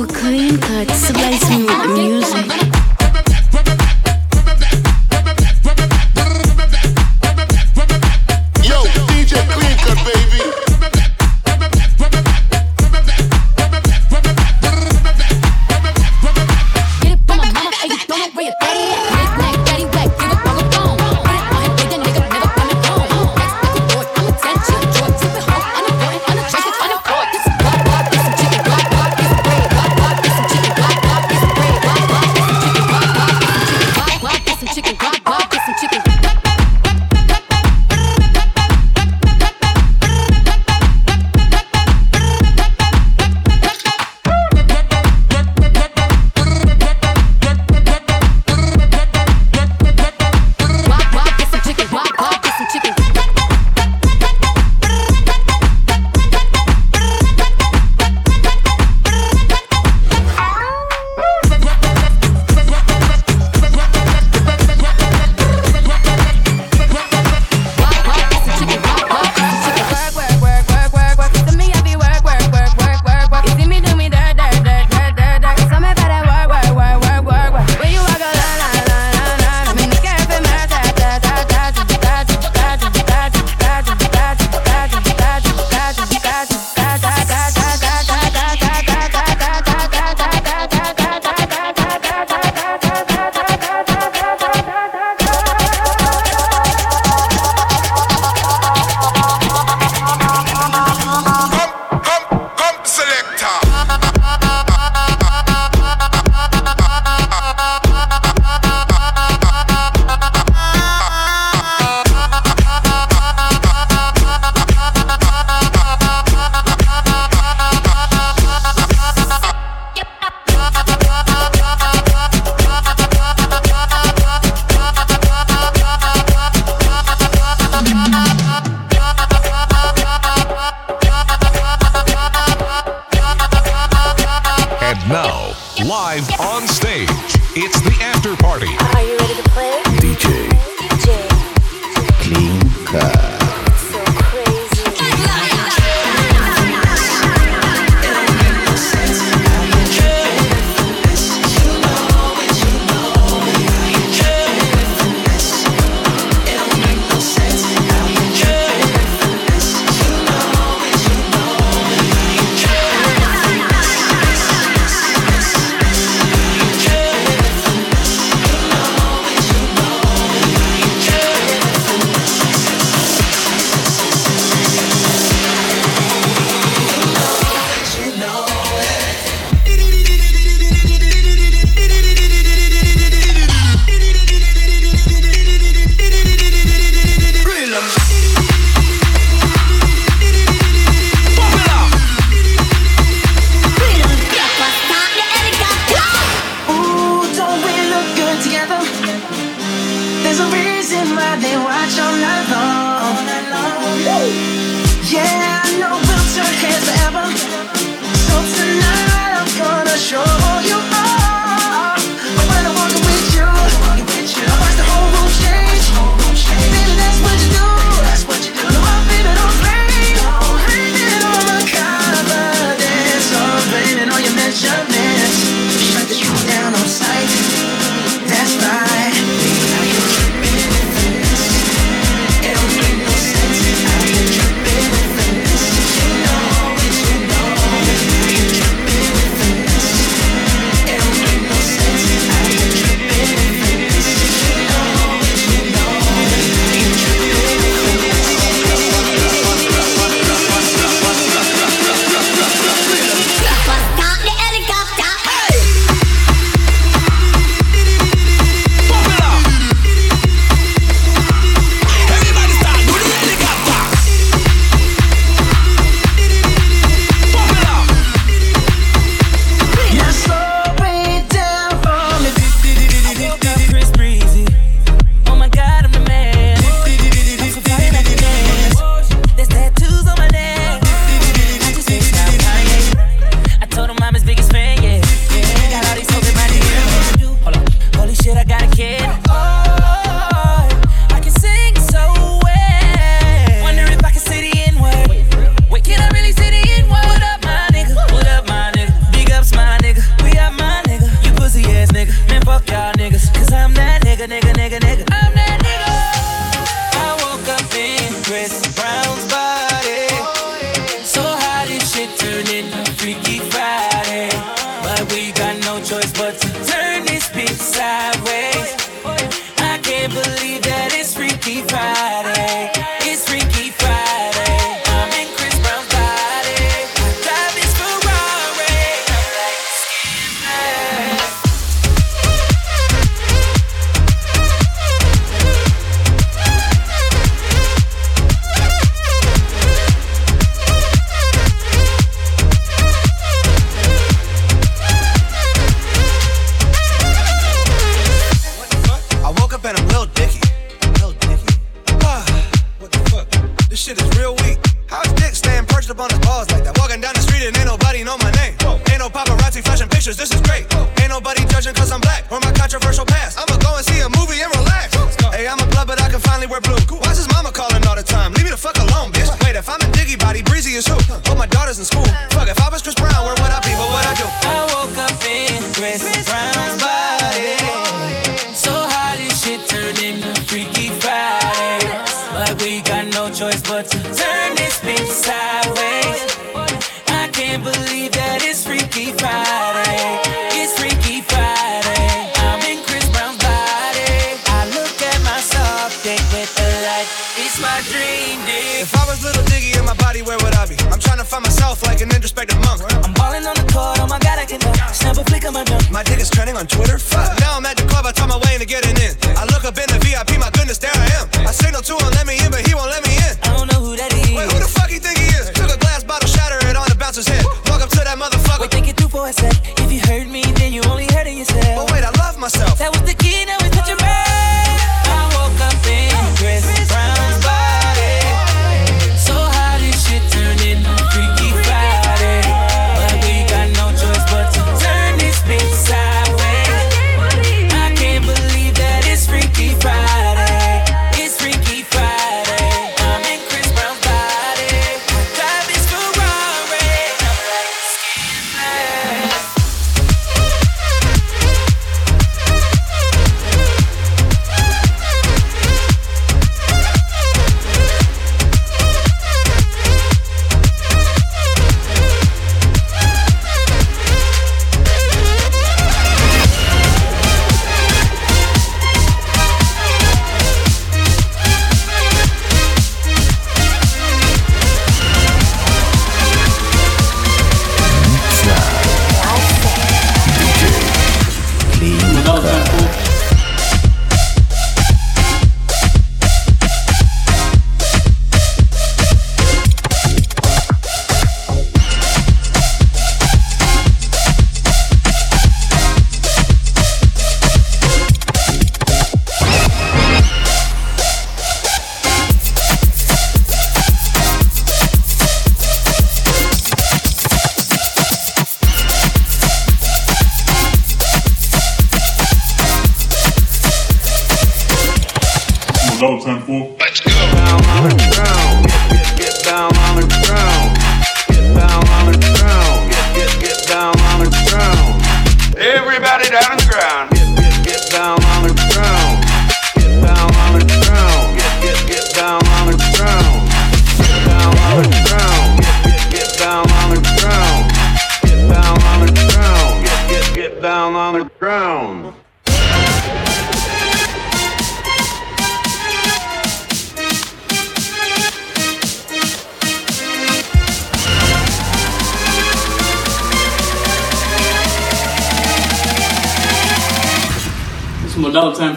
with cut, slice me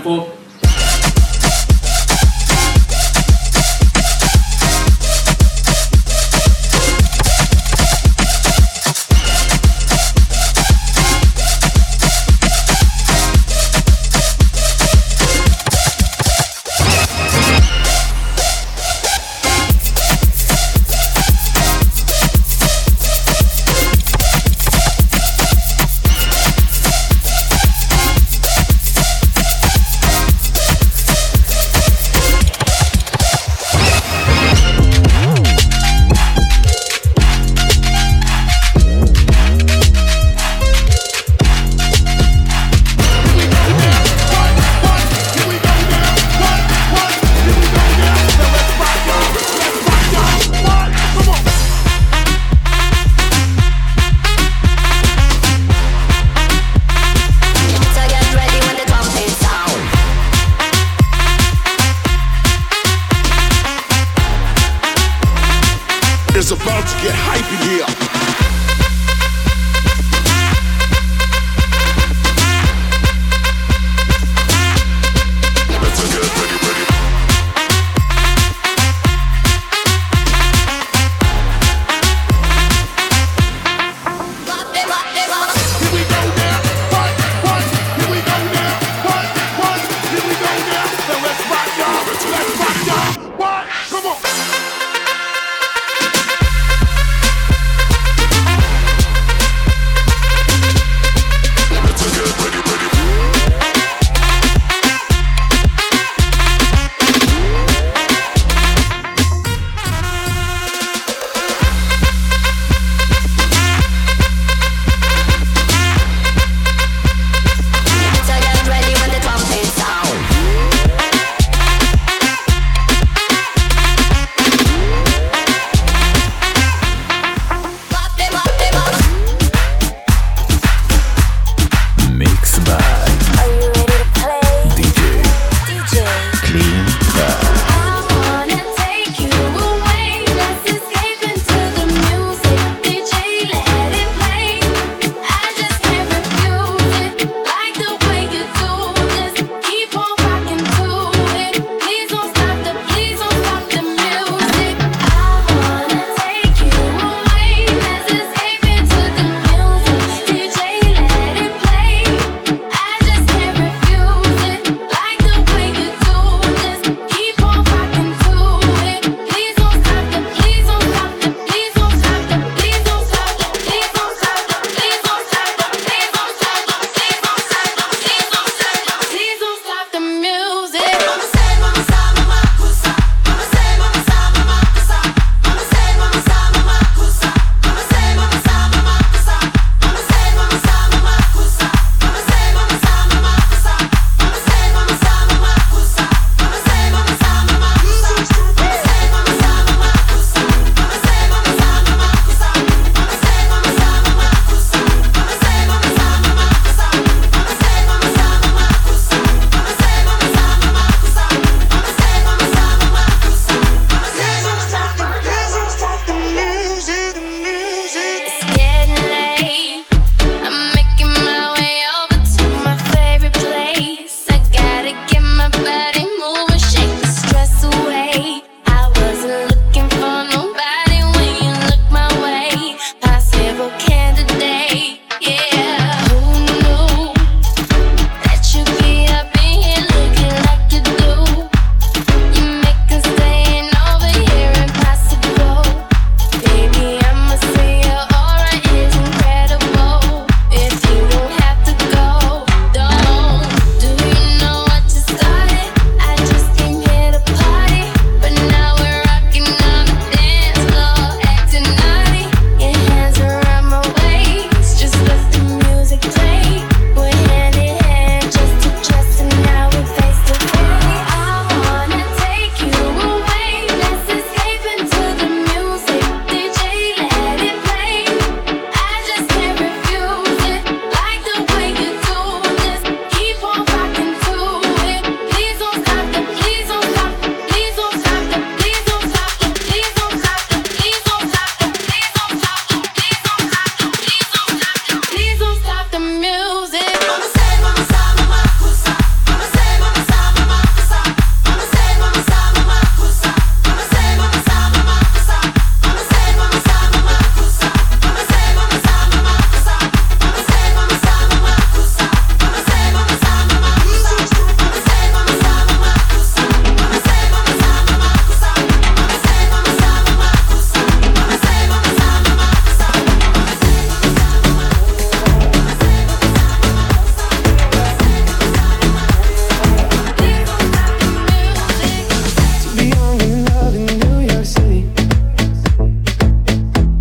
for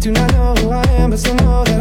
Do not know who I am, but still know that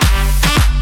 Bye.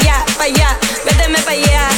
allá, para allá, méteme para allá.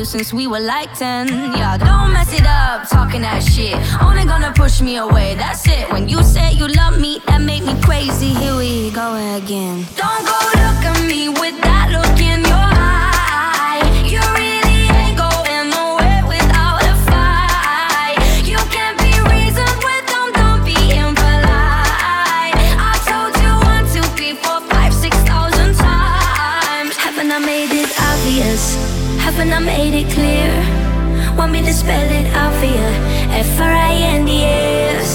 you since we were like 10. Yeah, don't mess it up, talking that shit. Only gonna push me away, that's it. When you say you love me, that make me crazy. Here we go again. Don't go look at me with that look in your eyes. Haven't I made it clear? Want me to spell it out for ya? F-R-I-N-D-S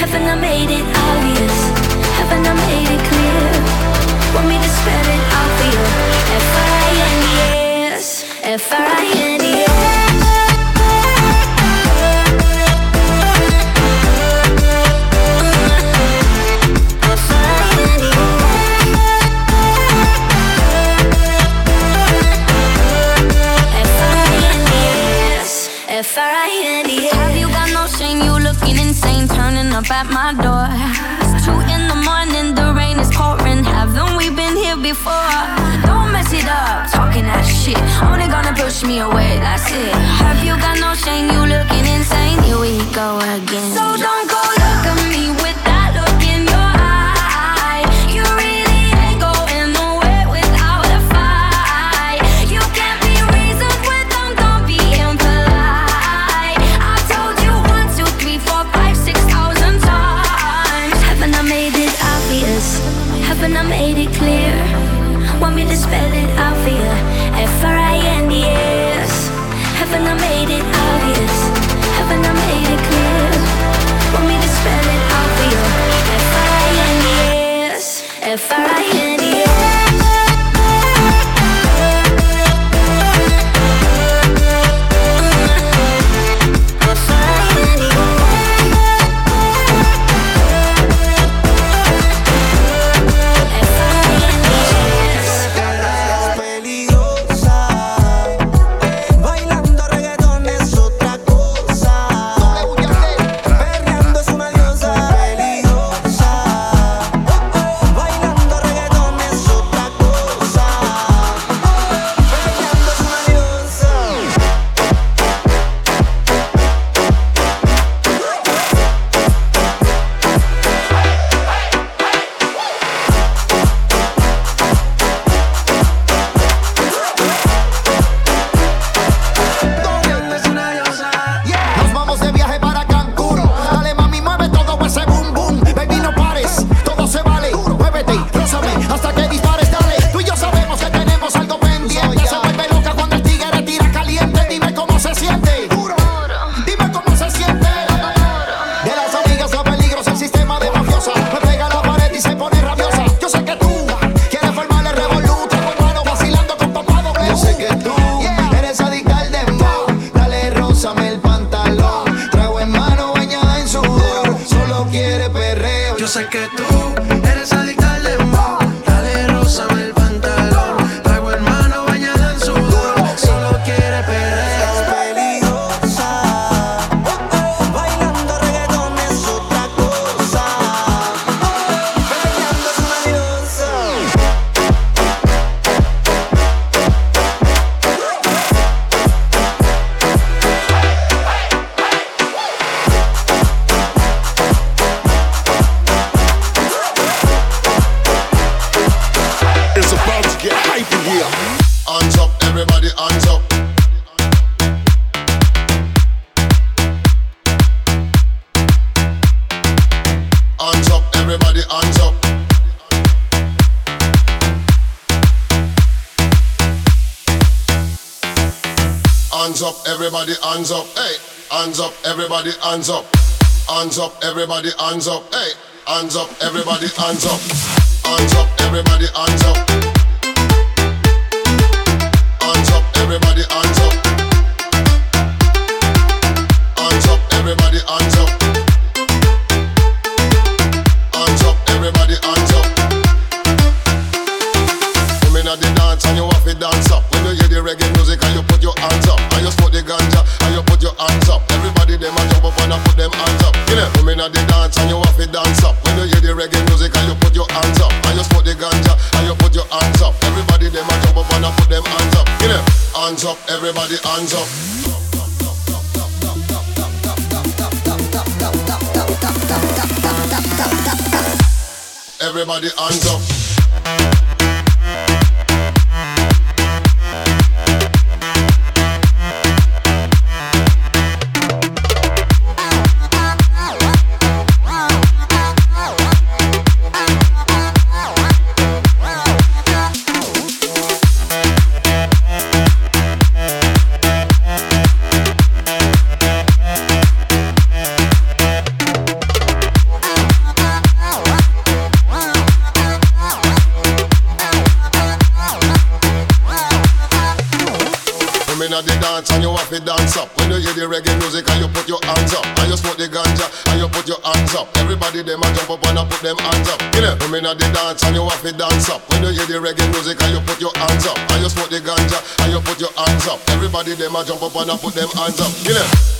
Haven't I made it obvious? Haven't I made it clear? Want me to spell it out for ya? F-R-I-N-D-S F-R-I-N-D-S me away, that's it. Have you got no shame? You looking insane? Here we go again. So don't everybody hands up, hey, hands up, everybody hands up, hands up, everybody hands up, hey, hands up, everybody hands up, hands up, everybody hands up, hands up, everybody hands up. up, everybody hands up. Everybody hands up. dance and you have to dance up. When you hear the reggae music and you put your hands up, and you smoke the ganja and you put your hands up. Everybody them a jump up and I put them hands up. Kill.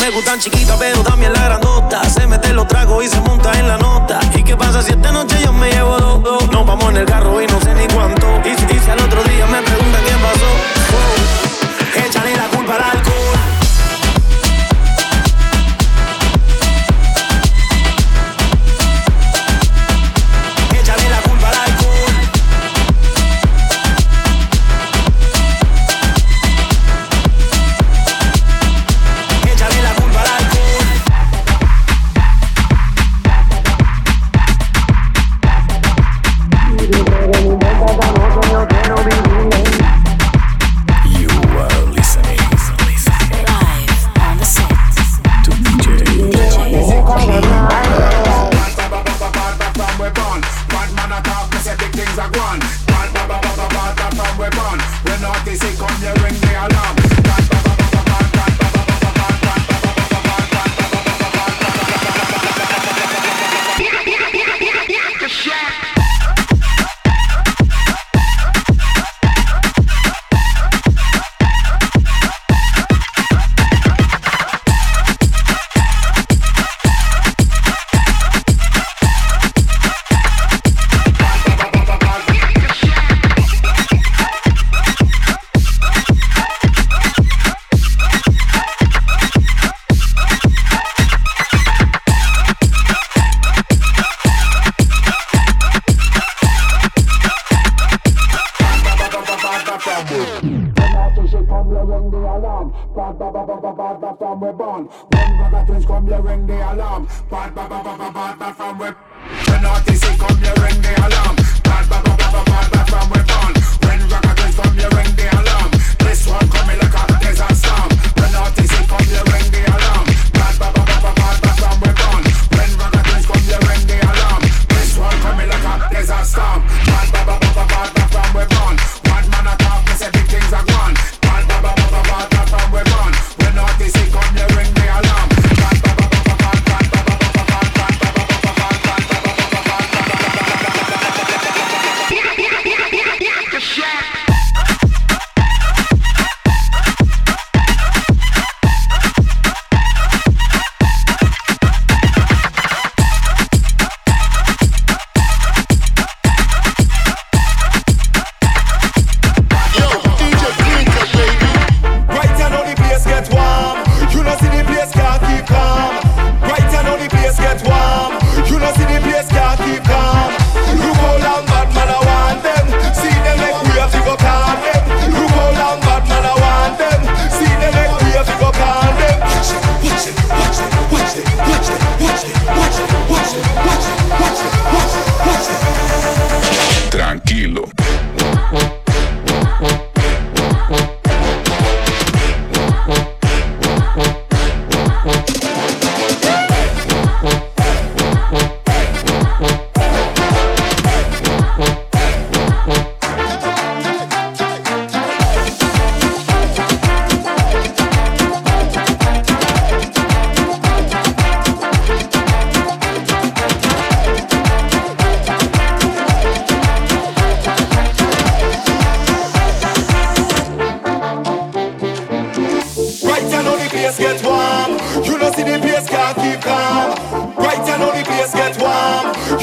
Me gustan chiquitas, pero también la grandota. Se mete los tragos y se monta en la nota. ¿Y qué pasa si esta noche yo me llevo dos? Nos vamos en el carro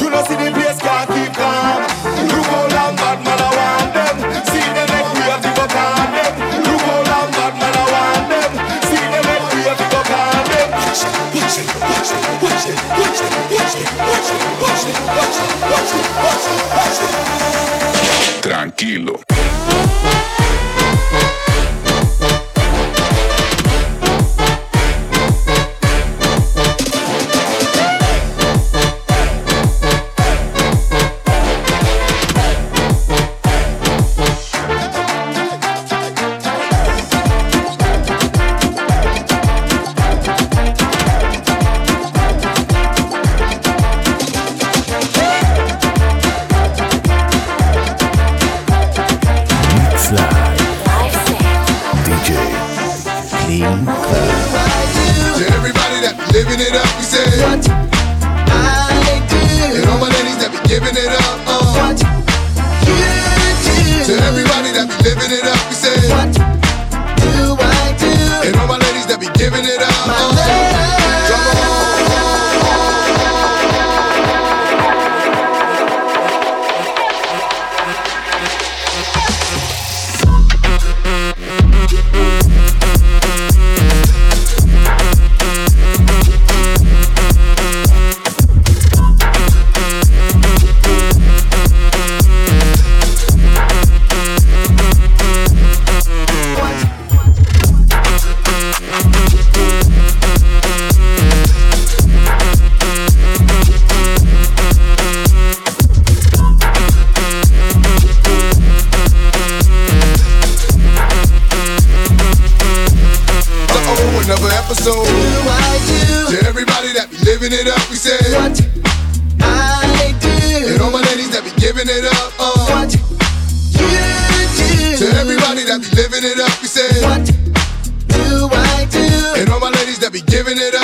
See the place can't keep calm. Look I want them. See them go. Look I want them. See them go it, it, it, it, it, it, it, it, it, it, it. Tranquilo. episode. Do I do? To everybody that be living it up, we say What I do. And all my ladies that be giving it up. Uh, what you do. To everybody that be living it up, we say What do I do? And all my ladies that be giving it up.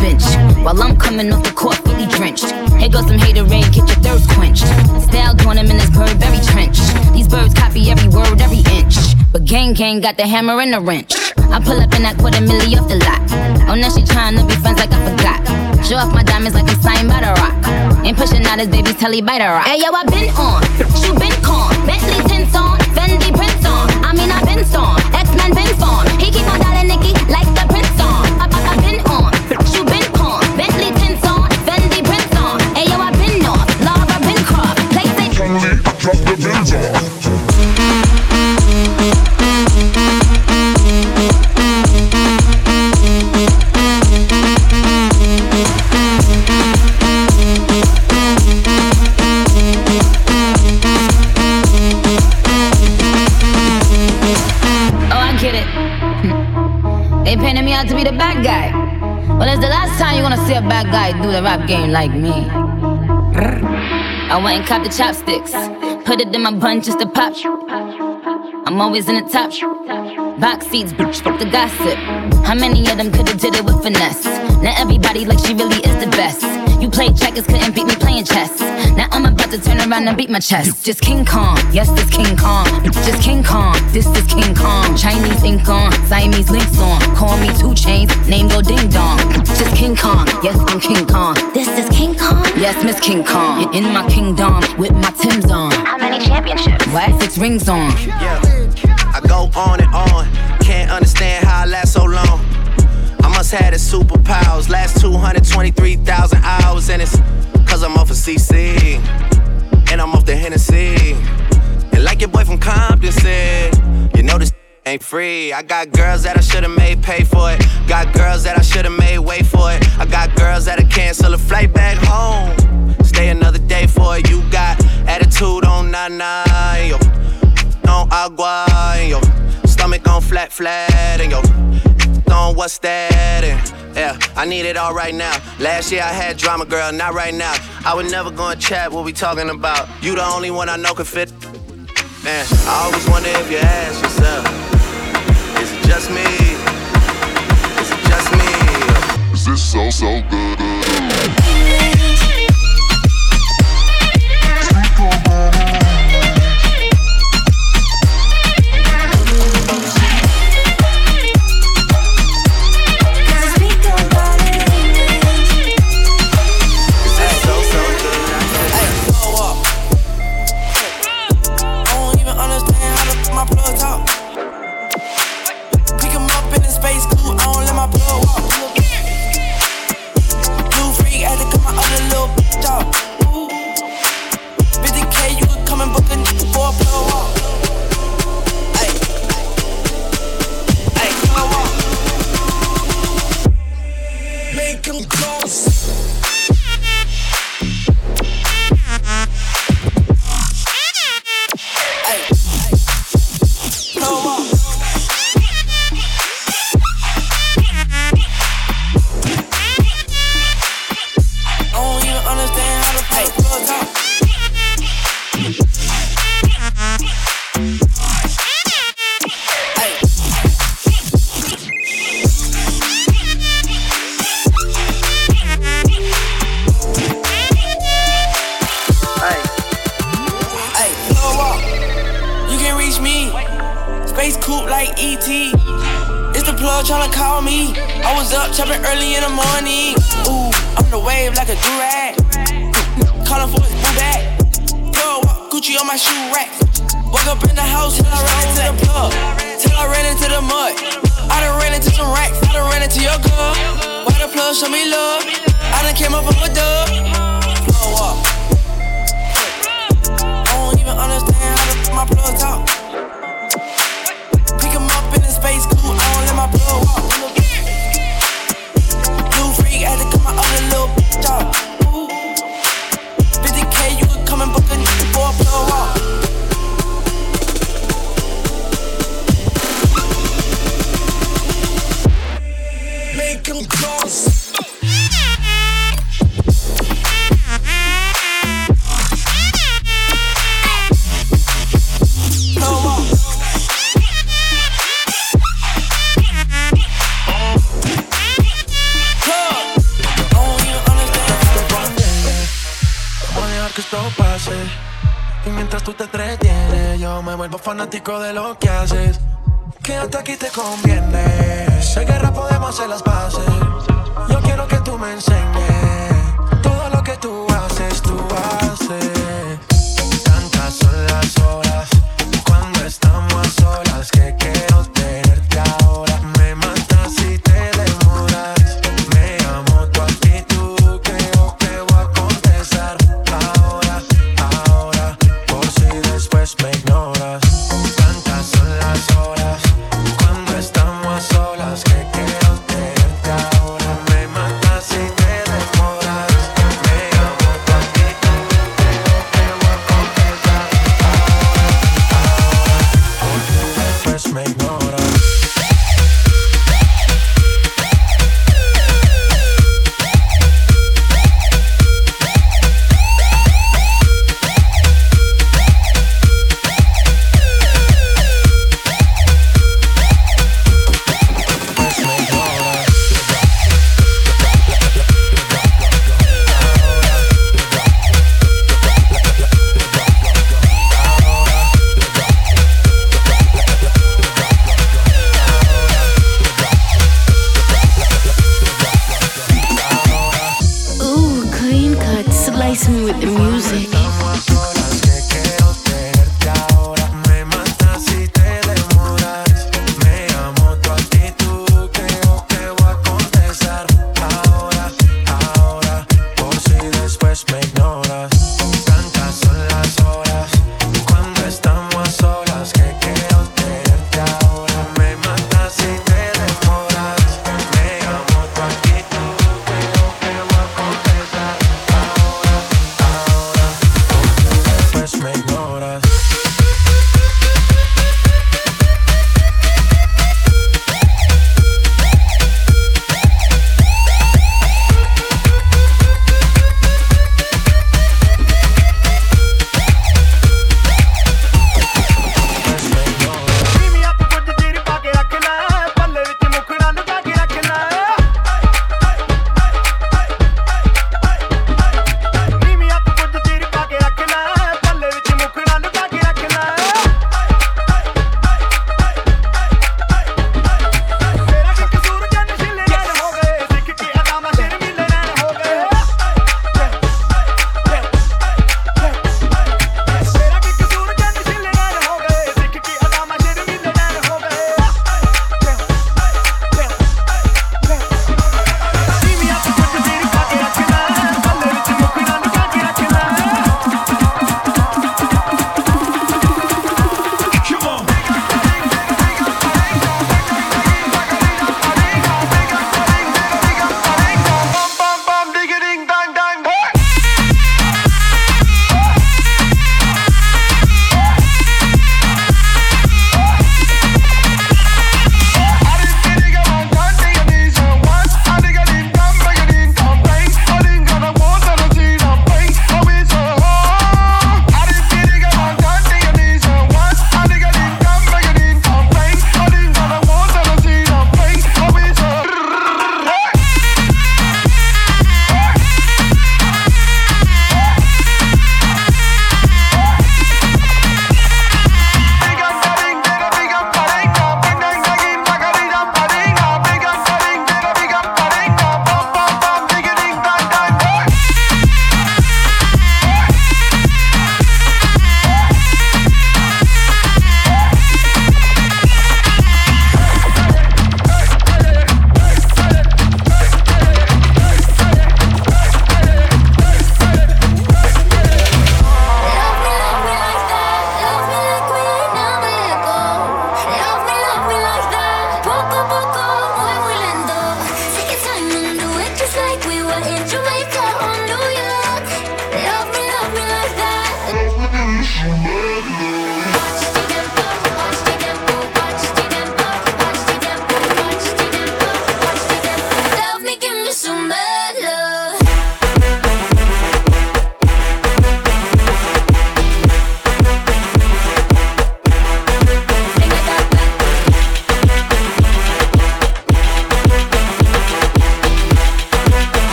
Bench while I'm coming off the court, fully drenched. Here goes some hater rain, get your thirst quenched. Style on him in this bird, very trench. These birds copy every word, every inch. But gang gang got the hammer and the wrench. I pull up in that quarter milli off the lot. Oh, now she tryna be friends like I forgot. Show off my diamonds like I'm signed by the rock. Ain't pushing out his baby's telly by the rock. Hey yo, I been on, you been con. Bentley tints on, Fendi prints on. I mean I been storm, X Men been formed. He keep on dialing Nicky like the prince on. Bad guy do the rap game like me. I went and copped the chopsticks, put it in my bun just to pop. I'm always in the top. Box seats, bitch, fuck the gossip. How many of them could've did it with finesse? Now everybody like she really is the best. You played checkers, couldn't beat me playing chess. Now I'm about to turn around and beat my chest. Just King Kong, yes, this King Kong. Just King Kong, this is King Kong. Chinese ink on, Siamese links on. Call me two chains, name go ding dong. Just King Kong, yes, I'm King Kong. This is King Kong, yes, Miss King Kong. In my kingdom with my Tim's on. How many championships? What? Six rings on. Yeah. I go on and on. Can't understand how I last so long. I must have the superpowers. Last 223,000 hours, and it's cause I'm off of CC. And I'm off the Hennessy. And like your boy from Compton said, you know this ain't free. I got girls that I should've made pay for it. Got girls that I should've made wait for it. I got girls that'll cancel a flight back home. Stay another day for it. You got attitude on nine yo. On agua, and yo. Stomach on flat, flat, and yo. On what's that? And yeah, I need it all right now. Last year I had drama, girl, not right now. I would never go and chat what we talking about. You the only one I know can fit. Man, I always wonder if you ask yourself, is it just me? Is it just me? Is this so so good?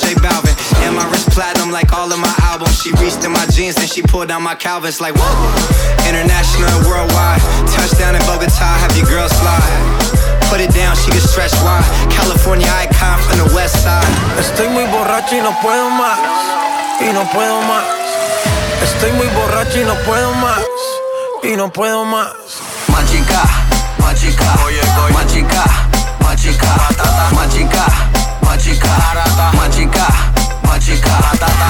J Balvin. And my wrist platinum like all of my albums. She reached in my jeans, and she pulled down my Calvins like whoa. International and worldwide. Touchdown in Bogota, have your girl slide. Put it down, she can stretch wide. California icon from the west side. Estoy muy borracho y no puedo más. Y no puedo más. Estoy muy borracho y no puedo más. Y no puedo más. Machica, machica, machica, machica, machica, machica, machica, machica,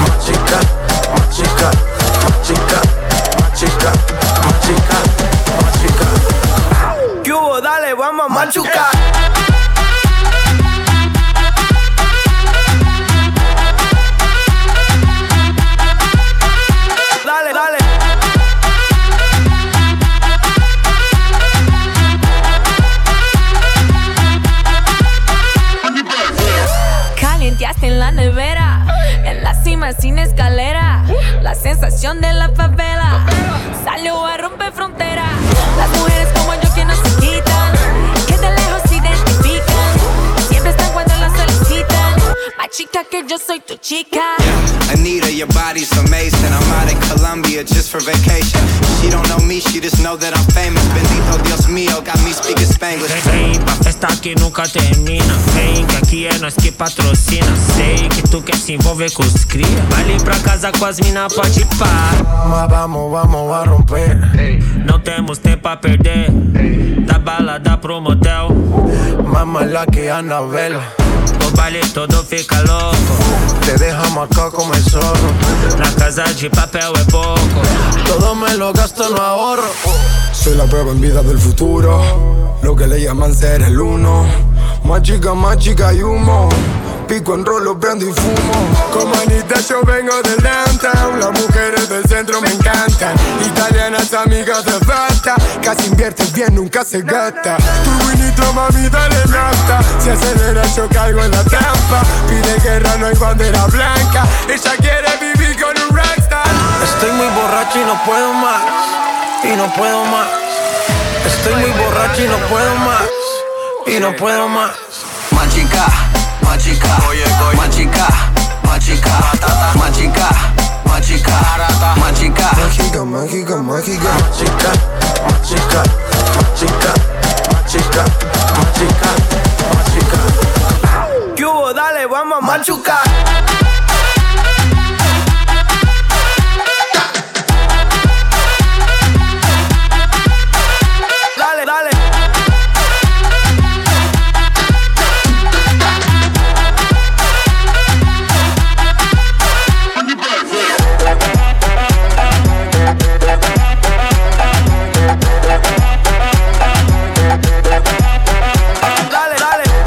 Machica, machica, machica, machica, machica, machica. ¿Qué hubo? Dale, vamos a machucar. La sensación de la favela salió a romper frontera. Las mujeres como yo que no se quitan, que de lejos se identifican. Siempre están cuando las solicitan. Más chica que yo soy tu chica. Anita, your body's amazing. I'm out in Colombia just for vacation. She don't know me, she just know that I'm famous. Bendito Dios mío, got me speaking Spanglish. Vem pra festa que nunca termina. Vem que aqui é nós que patrocina. Sei que tu quer se envolver com os cria. Vai ali pra casa com as mina, pode pá. Mas vamos, vamos a romper. Não temos tempo a perder. Da balada pro motel. Más mala que Anabela. O baile todo fica louco. Te dejamos acá como el zorro. Na casa de papel é pouco. Todo me lo gasto, no ahorro. Soy la prueba en vida del futuro. Lo que le llaman ser el uno. Más chica, más chica y humo. Pico en rolo, prendo y fumo. Como Anita, yo vengo del downtown. Las mujeres del centro me encantan. Italianas, amigas de falta. Casi inviertes bien, nunca se gasta. Tu winito, mami, dale nafta. Si acelera, yo caigo en la trampa. Pide guerra, no hay bandera blanca. Ella quiere vivir con un rockstar. Estoy muy borracho puedo más, y no puedo más. Estoy muy borracho y no puedo más, y no puedo más. Machica, machica, machica, machica, machica, machica, machica. Mágica, mágica, mágica. Mágica, mágica, mágica, mágica, mágica, mágica. ¿Qué hubo? Dale, vamos a machucar.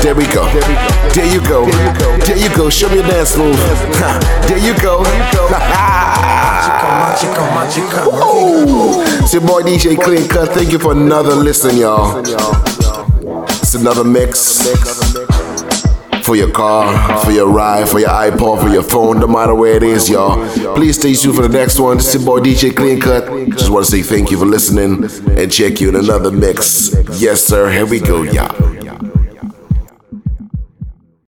There we go. There you go. There you go. Show me your dance move. There you go. It's your boy DJ Clean Cut. Thank you for another listen, y'all. It's another mix for your car, for your ride, for your iPod, for your phone, no matter where it is, y'all. Please stay tuned for the next one. Is your boy DJ Clean Cut. Just want to say thank you for listening and check you in another mix. Yes, sir. Here we go, y'all.